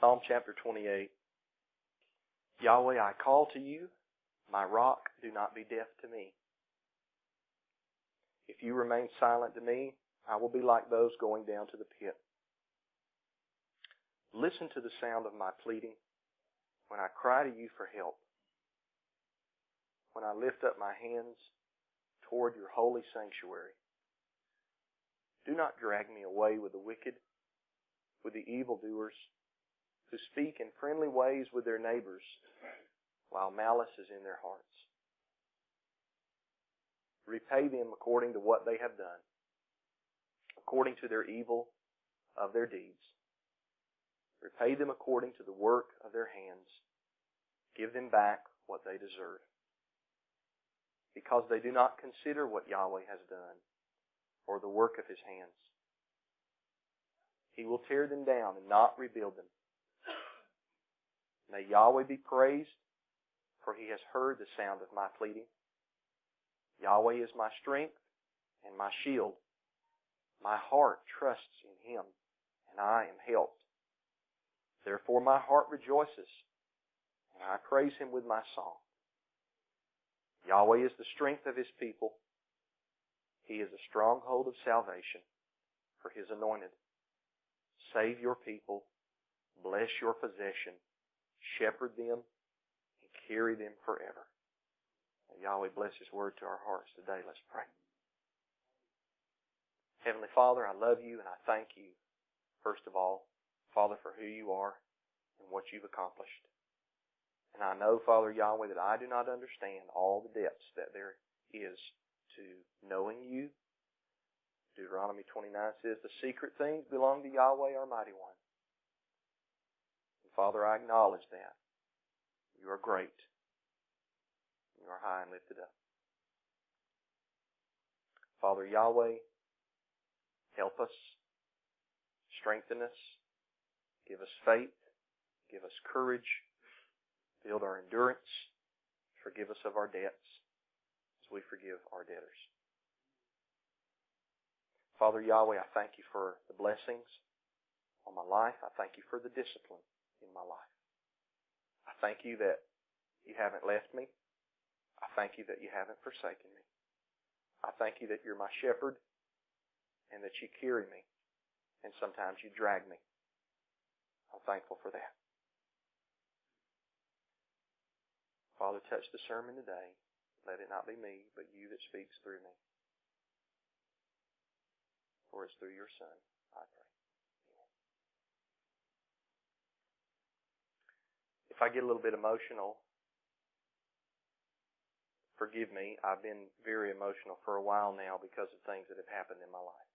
Psalm chapter 28. Yahweh, I call to you. My rock, do not be deaf to me. If you remain silent to me, I will be like those going down to the pit. Listen to the sound of my pleading when I cry to you for help. When I lift up my hands toward your holy sanctuary. Do not drag me away with the wicked, with the evildoers, who speak in friendly ways with their neighbors, while malice is in their hearts. Repay them according to what they have done, according to their evil of their deeds. Repay them according to the work of their hands. Give them back what they deserve. Because they do not consider what Yahweh has done, or the work of his hands. He will tear them down and not rebuild them. May Yahweh be praised, for he has heard the sound of my pleading. Yahweh is my strength and my shield. My heart trusts in him, and I am helped. Therefore my heart rejoices, and I praise him with my song. Yahweh is the strength of his people. He is a stronghold of salvation for his anointed. Save your people. Bless your possession. Shepherd them and carry them forever. Yahweh bless His word to our hearts today. Let's pray. Heavenly Father, I love you and I thank you, first of all, Father, for who you are and what you've accomplished. And I know, Father Yahweh, that I do not understand all the depths that there is to knowing you. Deuteronomy 29 says, The secret things belong to Yahweh, our mighty one. Father, I acknowledge that. You are great. You are high and lifted up. Father Yahweh, help us, strengthen us, give us faith, give us courage, build our endurance, forgive us of our debts as we forgive our debtors. Father Yahweh, I thank you for the blessings on my life. I thank you for the discipline in my life. I thank you that you haven't left me. I thank you that you haven't forsaken me. I thank you that you're my shepherd and that you carry me and sometimes you drag me. I'm thankful for that. Father, touch the sermon today. Let it not be me, but you that speaks through me. For it's through your Son, I pray. If I get a little bit emotional, forgive me. I've been very emotional for a while now because of things that have happened in my life.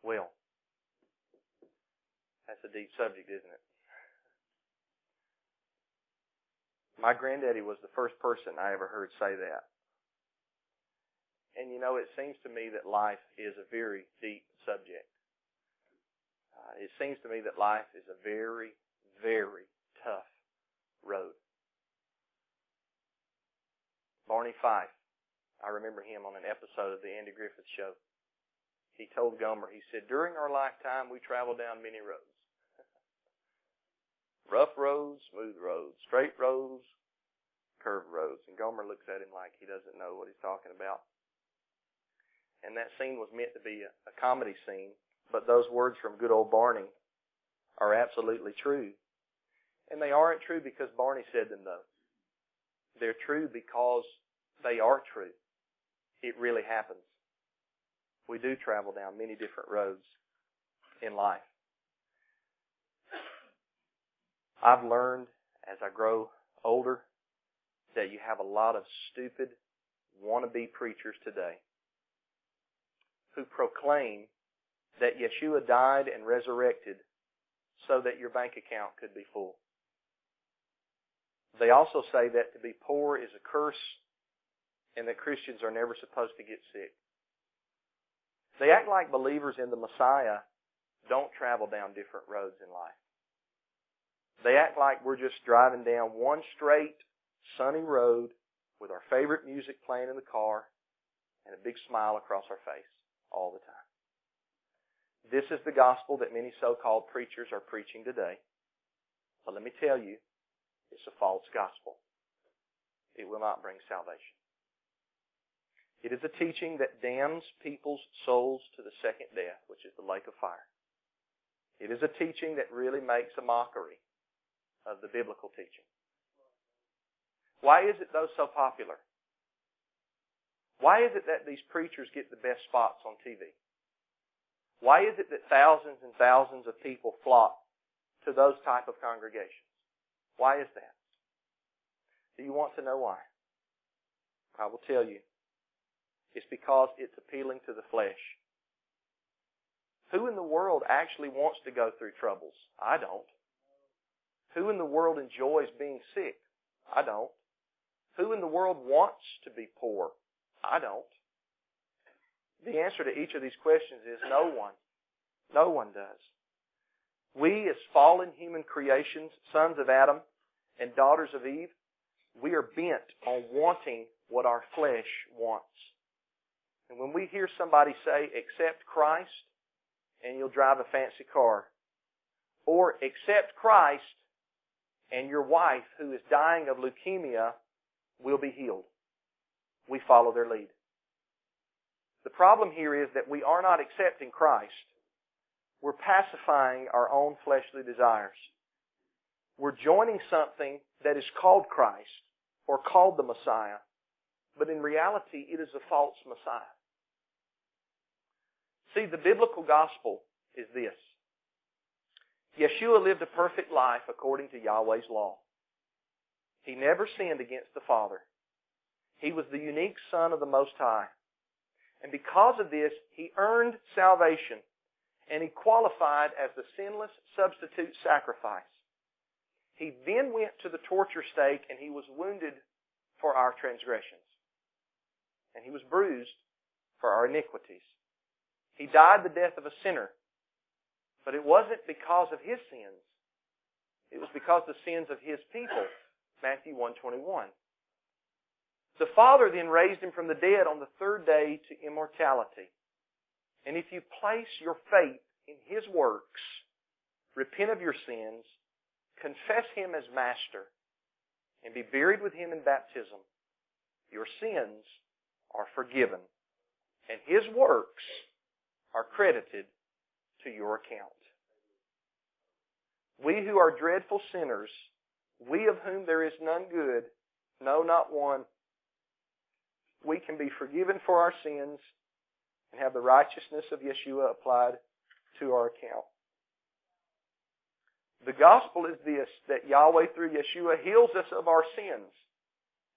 Well, that's a deep subject, isn't it? My granddaddy was the first person I ever heard say that. And you know, it seems to me that life is a very deep subject. Uh, it seems to me that life is a very, very tough road. Barney Fife, I remember him on an episode of the Andy Griffith Show. He told Gomer, he said, during our lifetime we traveled down many roads. Rough roads, smooth roads, straight roads, curved roads. And Gomer looks at him like he doesn't know what he's talking about. And that scene was meant to be a, a comedy scene, but those words from good old Barney are absolutely true. And they aren't true because Barney said them though. They're true because they are true. It really happens. We do travel down many different roads in life. I've learned as I grow older that you have a lot of stupid wannabe preachers today who proclaim that Yeshua died and resurrected so that your bank account could be full. They also say that to be poor is a curse and that Christians are never supposed to get sick. They act like believers in the Messiah don't travel down different roads in life. They act like we're just driving down one straight, sunny road with our favorite music playing in the car and a big smile across our face all the time. This is the gospel that many so-called preachers are preaching today. But let me tell you, it's a false gospel. It will not bring salvation. It is a teaching that damns people's souls to the second death, which is the lake of fire. It is a teaching that really makes a mockery of the biblical teaching. Why is it though so popular? Why is it that these preachers get the best spots on TV? Why is it that thousands and thousands of people flock to those type of congregations? Why is that? Do you want to know why? I will tell you. It's because it's appealing to the flesh. Who in the world actually wants to go through troubles? I don't. Who in the world enjoys being sick? I don't. Who in the world wants to be poor? I don't. The answer to each of these questions is no one. No one does. We as fallen human creations, sons of Adam and daughters of Eve, we are bent on wanting what our flesh wants. And when we hear somebody say, accept Christ and you'll drive a fancy car, or accept Christ and your wife who is dying of leukemia will be healed. We follow their lead. The problem here is that we are not accepting Christ. We're pacifying our own fleshly desires. We're joining something that is called Christ or called the Messiah, but in reality it is a false Messiah. See, the biblical gospel is this. Yeshua lived a perfect life according to Yahweh's law. He never sinned against the Father. He was the unique Son of the Most High. And because of this, he earned salvation and he qualified as the sinless substitute sacrifice. He then went to the torture stake and he was wounded for our transgressions. And he was bruised for our iniquities. He died the death of a sinner. But it wasn't because of his sins. It was because of the sins of his people. Matthew 121. The Father then raised him from the dead on the third day to immortality. And if you place your faith in His works, repent of your sins, confess Him as Master, and be buried with Him in baptism, your sins are forgiven, and His works are credited to your account. We who are dreadful sinners, we of whom there is none good, no, not one, we can be forgiven for our sins and have the righteousness of Yeshua applied to our account. The gospel is this, that Yahweh through Yeshua heals us of our sins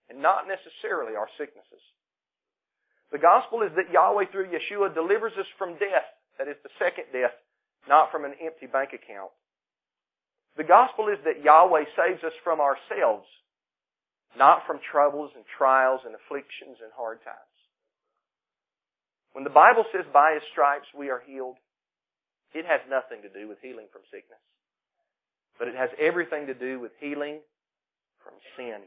and not necessarily our sicknesses. The gospel is that Yahweh through Yeshua delivers us from death, that is the second death, not from an empty bank account. The gospel is that Yahweh saves us from ourselves not from troubles and trials and afflictions and hard times. When the Bible says by His stripes we are healed, it has nothing to do with healing from sickness. But it has everything to do with healing from sin.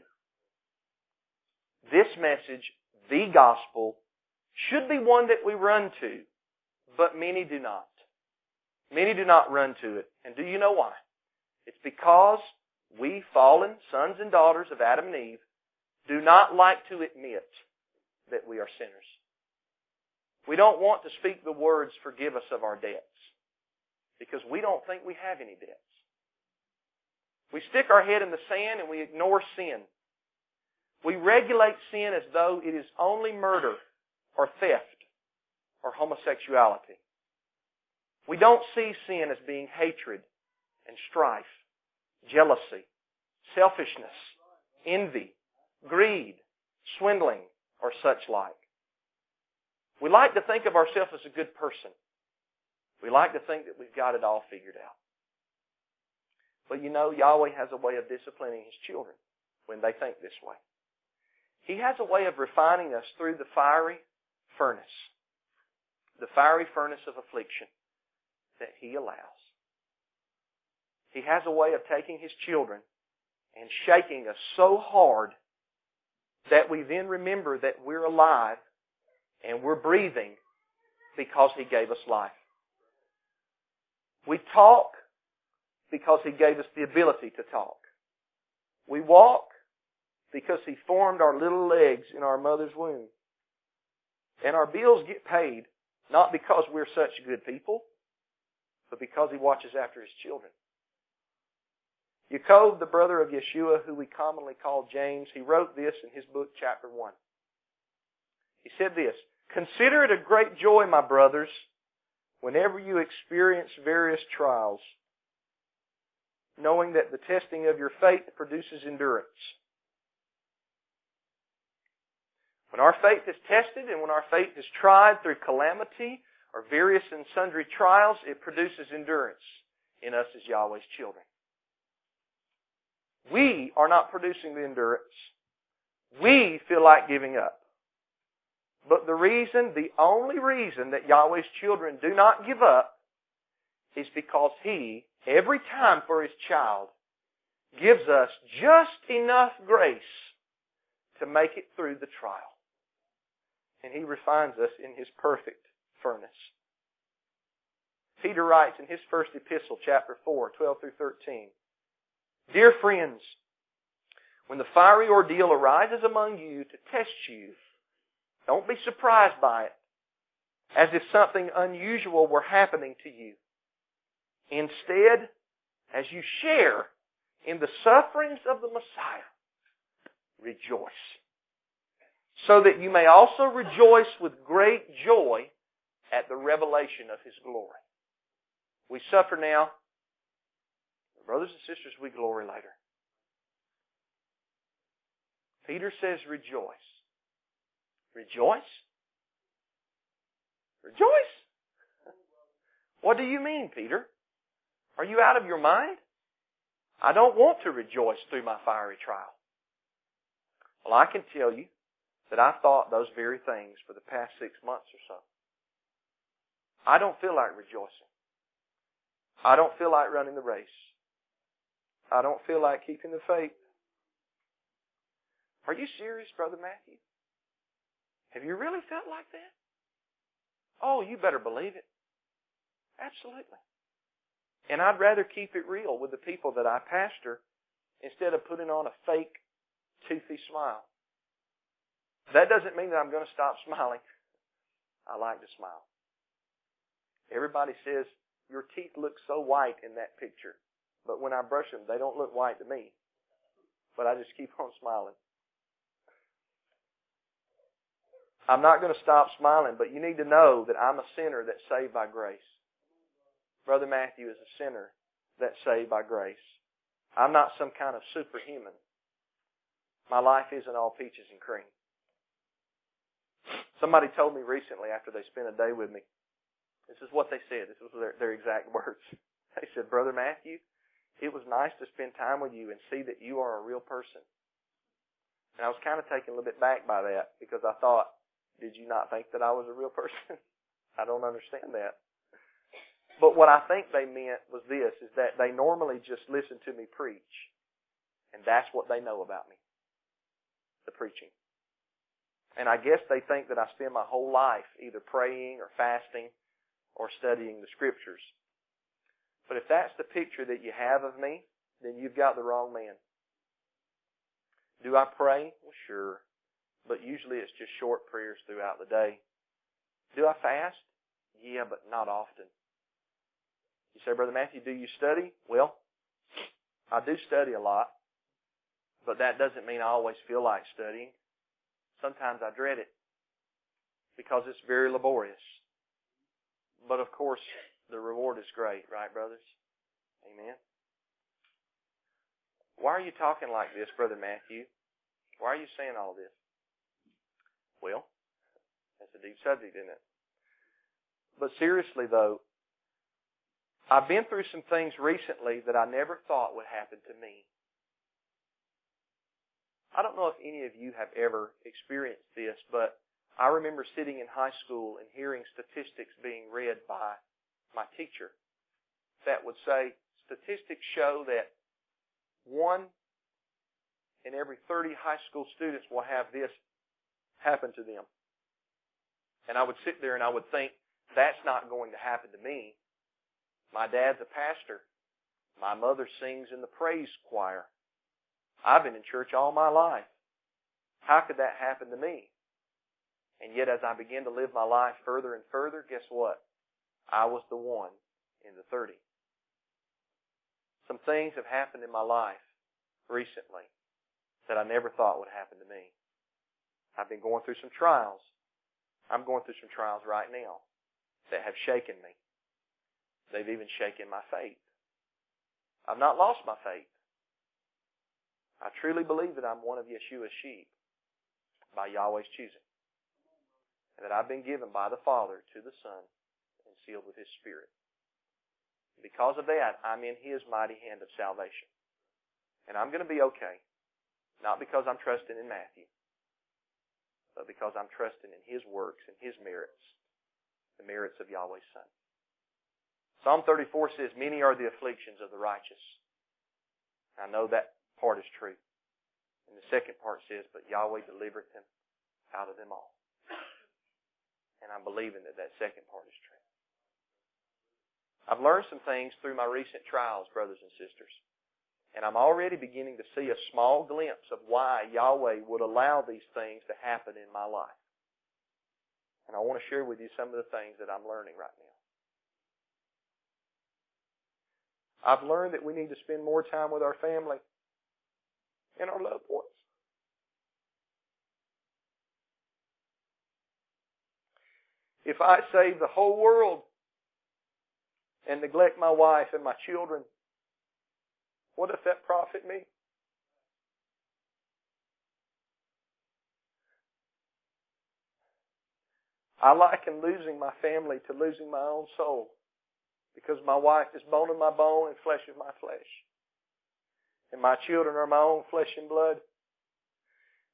This message, the gospel, should be one that we run to, but many do not. Many do not run to it. And do you know why? It's because we fallen sons and daughters of Adam and Eve do not like to admit that we are sinners. We don't want to speak the words, forgive us of our debts, because we don't think we have any debts. We stick our head in the sand and we ignore sin. We regulate sin as though it is only murder or theft or homosexuality. We don't see sin as being hatred and strife jealousy, selfishness, envy, greed, swindling, or such like. We like to think of ourselves as a good person. We like to think that we've got it all figured out. But you know, Yahweh has a way of disciplining His children when they think this way. He has a way of refining us through the fiery furnace. The fiery furnace of affliction that He allows. He has a way of taking His children and shaking us so hard that we then remember that we're alive and we're breathing because He gave us life. We talk because He gave us the ability to talk. We walk because He formed our little legs in our mother's womb. And our bills get paid not because we're such good people, but because He watches after His children. Yaakov, the brother of Yeshua, who we commonly call James, he wrote this in his book, chapter 1. He said this, Consider it a great joy, my brothers, whenever you experience various trials, knowing that the testing of your faith produces endurance. When our faith is tested and when our faith is tried through calamity or various and sundry trials, it produces endurance in us as Yahweh's children. We are not producing the endurance. We feel like giving up. But the reason, the only reason that Yahweh's children do not give up is because He, every time for His child, gives us just enough grace to make it through the trial. And He refines us in His perfect furnace. Peter writes in his first epistle, chapter 4, 12 through 13, Dear friends, when the fiery ordeal arises among you to test you, don't be surprised by it, as if something unusual were happening to you. Instead, as you share in the sufferings of the Messiah, rejoice. So that you may also rejoice with great joy at the revelation of His glory. We suffer now. Brothers and sisters, we glory later. Peter says rejoice. Rejoice? Rejoice? What do you mean, Peter? Are you out of your mind? I don't want to rejoice through my fiery trial. Well, I can tell you that I've thought those very things for the past six months or so. I don't feel like rejoicing. I don't feel like running the race. I don't feel like keeping the faith. Are you serious, Brother Matthew? Have you really felt like that? Oh, you better believe it. Absolutely. And I'd rather keep it real with the people that I pastor instead of putting on a fake, toothy smile. That doesn't mean that I'm going to stop smiling. I like to smile. Everybody says, your teeth look so white in that picture. But when I brush them, they don't look white to me. But I just keep on smiling. I'm not going to stop smiling, but you need to know that I'm a sinner that's saved by grace. Brother Matthew is a sinner that's saved by grace. I'm not some kind of superhuman. My life isn't all peaches and cream. Somebody told me recently after they spent a day with me, this is what they said. This was their, their exact words. They said, Brother Matthew, it was nice to spend time with you and see that you are a real person. And I was kind of taken a little bit back by that because I thought, did you not think that I was a real person? I don't understand that. But what I think they meant was this, is that they normally just listen to me preach. And that's what they know about me. The preaching. And I guess they think that I spend my whole life either praying or fasting or studying the scriptures. But if that's the picture that you have of me, then you've got the wrong man. Do I pray? Well, sure but usually it's just short prayers throughout the day. Do I fast? Yeah, but not often. You say, Brother Matthew, do you study? Well, I do study a lot, but that doesn't mean I always feel like studying. Sometimes I dread it because it's very laborious. But of course, the reward is great, right, brothers? Amen. Why are you talking like this, Brother Matthew? Why are you saying all this? Well, that's a deep subject, isn't it? But seriously though, I've been through some things recently that I never thought would happen to me. I don't know if any of you have ever experienced this, but I remember sitting in high school and hearing statistics being read by my teacher that would say statistics show that one in every 30 high school students will have this happen to them. And I would sit there and I would think, that's not going to happen to me. My dad's a pastor. My mother sings in the praise choir. I've been in church all my life. How could that happen to me? And yet as I began to live my life further and further, guess what? I was the one in the 30. Some things have happened in my life recently that I never thought would happen to me. I've been going through some trials. I'm going through some trials right now that have shaken me. They've even shaken my faith. I've not lost my faith. I truly believe that I'm one of Yeshua's sheep by Yahweh's choosing. And that I've been given by the Father to the Son sealed with His Spirit. Because of that, I'm in His mighty hand of salvation. And I'm going to be okay. Not because I'm trusting in Matthew, but because I'm trusting in His works and His merits, the merits of Yahweh's Son. Psalm 34 says, Many are the afflictions of the righteous. I know that part is true. And the second part says, But Yahweh delivereth them out of them all. And I'm believing that that second part is true. I've learned some things through my recent trials, brothers and sisters. And I'm already beginning to see a small glimpse of why Yahweh would allow these things to happen in my life. And I want to share with you some of the things that I'm learning right now. I've learned that we need to spend more time with our family and our loved ones. If I save the whole world and neglect my wife and my children, what does that profit me? I liken losing my family to losing my own soul because my wife is bone of my bone and flesh of my flesh. And my children are my own flesh and blood.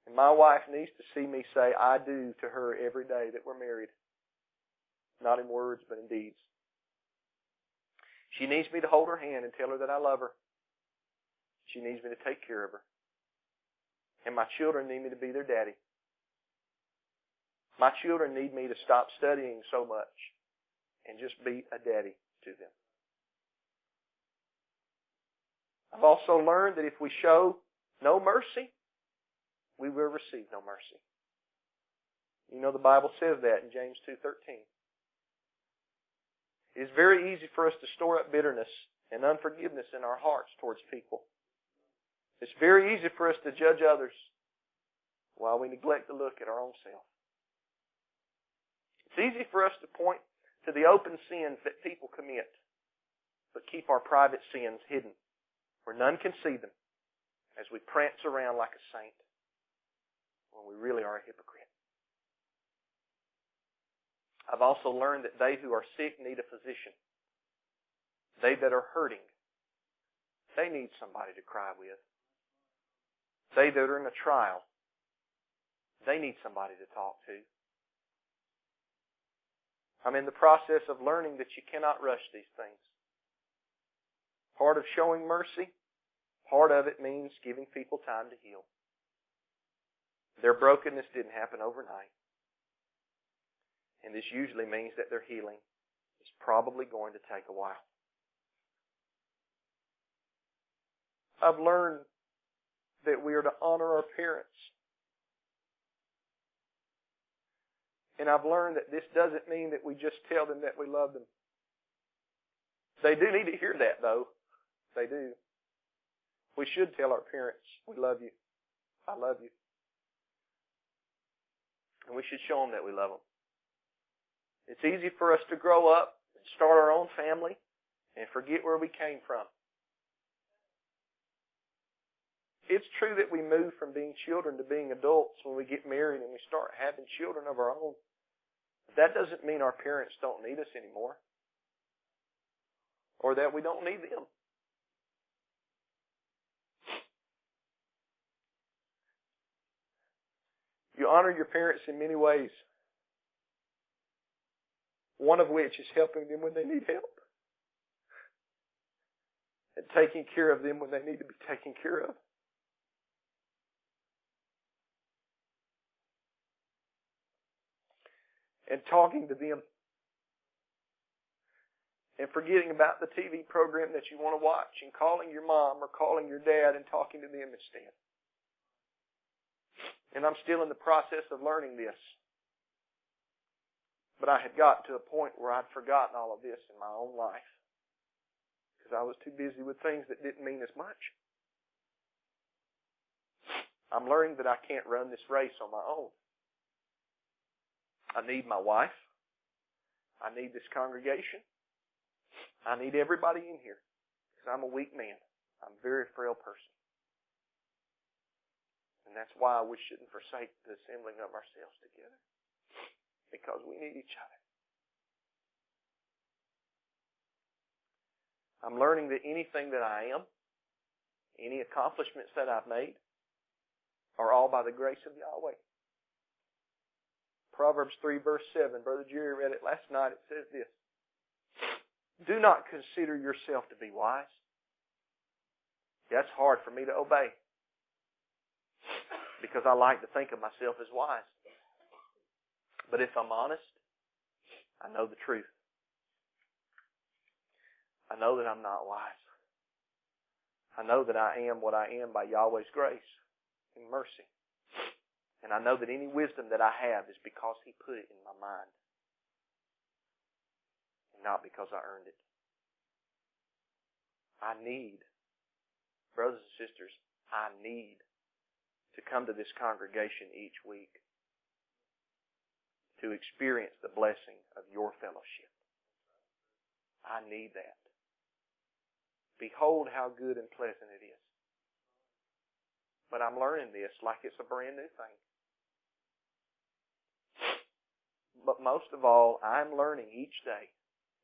And my wife needs to see me say I do to her every day that we're married. Not in words, but in deeds. She needs me to hold her hand and tell her that I love her. She needs me to take care of her. And my children need me to be their daddy. My children need me to stop studying so much and just be a daddy to them. I've also learned that if we show no mercy, we will receive no mercy. You know the Bible says that in James 2:13. It is very easy for us to store up bitterness and unforgiveness in our hearts towards people. It's very easy for us to judge others while we neglect to look at our own self. It's easy for us to point to the open sins that people commit, but keep our private sins hidden where none can see them as we prance around like a saint when we really are a hypocrite. I've also learned that they who are sick need a physician. They that are hurting, they need somebody to cry with. They that are in a trial, they need somebody to talk to. I'm in the process of learning that you cannot rush these things. Part of showing mercy, part of it means giving people time to heal. Their brokenness didn't happen overnight. And this usually means that their healing is probably going to take a while. I've learned that we are to honor our parents. And I've learned that this doesn't mean that we just tell them that we love them. They do need to hear that though. They do. We should tell our parents, we love you. I love you. And we should show them that we love them. It's easy for us to grow up and start our own family and forget where we came from. It's true that we move from being children to being adults when we get married and we start having children of our own. But that doesn't mean our parents don't need us anymore. Or that we don't need them. You honor your parents in many ways. One of which is helping them when they need help. And taking care of them when they need to be taken care of. and talking to them and forgetting about the TV program that you want to watch and calling your mom or calling your dad and talking to them instead. And I'm still in the process of learning this. But I had got to a point where I'd forgotten all of this in my own life. Because I was too busy with things that didn't mean as much. I'm learning that I can't run this race on my own. I need my wife. I need this congregation. I need everybody in here because I'm a weak man. I'm a very frail person. And that's why we shouldn't forsake the assembling of ourselves together because we need each other. I'm learning that anything that I am, any accomplishments that I've made, are all by the grace of Yahweh. Proverbs 3 verse 7, Brother Jerry read it last night. It says this, do not consider yourself to be wise. That's hard for me to obey. Because I like to think of myself as wise. But if I'm honest, I know the truth. I know that I'm not wise. I know that I am what I am by Yahweh's grace and mercy. And I know that any wisdom that I have is because He put it in my mind and not because I earned it. I need, brothers and sisters, I need to come to this congregation each week to experience the blessing of your fellowship. I need that. Behold how good and pleasant it is. But I'm learning this like it's a brand new thing. But most of all, I'm learning each day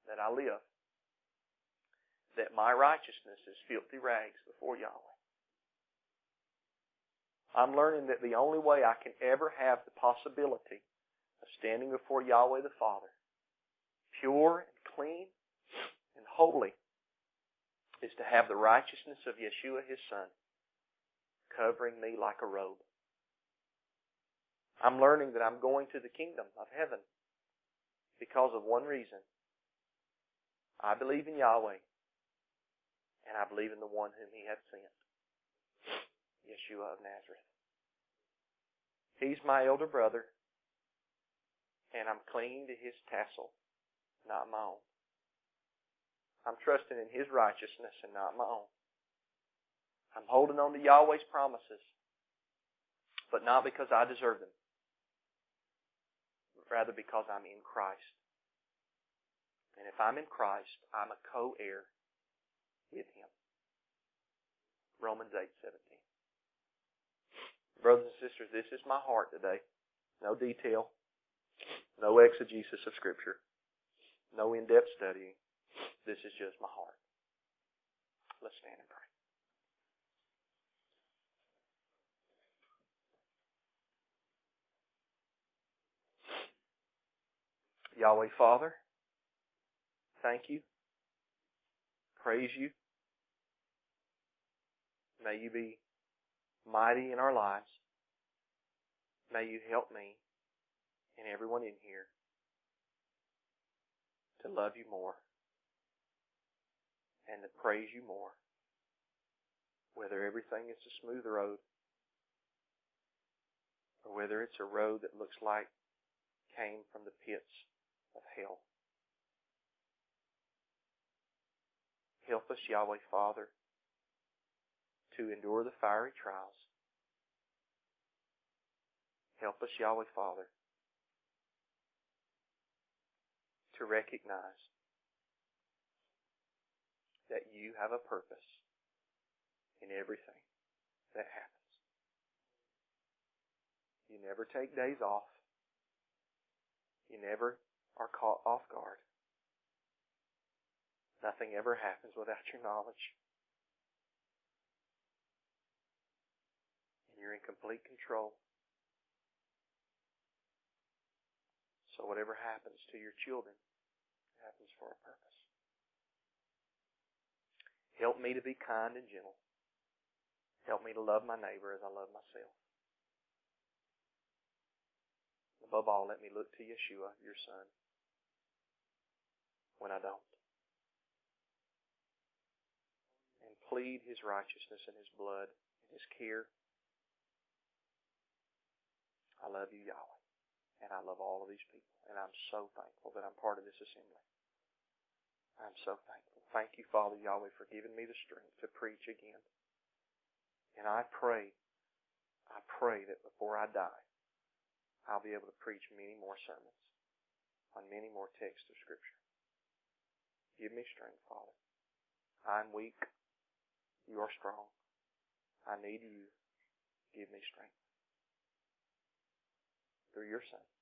that I live, that my righteousness is filthy rags before Yahweh. I'm learning that the only way I can ever have the possibility of standing before Yahweh the Father, pure and clean and holy, is to have the righteousness of Yeshua his Son covering me like a robe. I'm learning that I'm going to the kingdom of heaven because of one reason, I believe in Yahweh, and I believe in the one whom He hath sent, Yeshua of Nazareth. He's my elder brother, and I'm clinging to His tassel, not my own. I'm trusting in His righteousness and not my own. I'm holding on to Yahweh's promises, but not because I deserve them, but rather because I'm in Christ. And if I'm in Christ, I'm a co-heir with Him. Romans 8, 17. Brothers and sisters, this is my heart today. No detail. No exegesis of Scripture. No in-depth studying. This is just my heart. Let's stand and pray. Yahweh Father, thank you, praise you. May you be mighty in our lives. May you help me and everyone in here to love you more and to praise you more. Whether everything is a smooth road or whether it's a road that looks like came from the pits of hell. Help us, Yahweh Father, to endure the fiery trials. Help us, Yahweh Father, to recognize that you have a purpose in everything that happens. You never take days off. You never are caught off guard. Nothing ever happens without your knowledge. And you're in complete control. So whatever happens to your children it happens for a purpose. Help me to be kind and gentle. Help me to love my neighbor as I love myself. Above all, let me look to Yeshua, your son, when I don't. And plead his righteousness and his blood and his care. I love you, Yahweh. And I love all of these people. And I'm so thankful that I'm part of this assembly. I'm so thankful. Thank you, Father Yahweh, for giving me the strength to preach again. And I pray, I pray that before I die, I'll be able to preach many more sermons on many more texts of Scripture. Give me strength, Father. I'm weak. You are strong. I need you. Give me strength. Through your Son.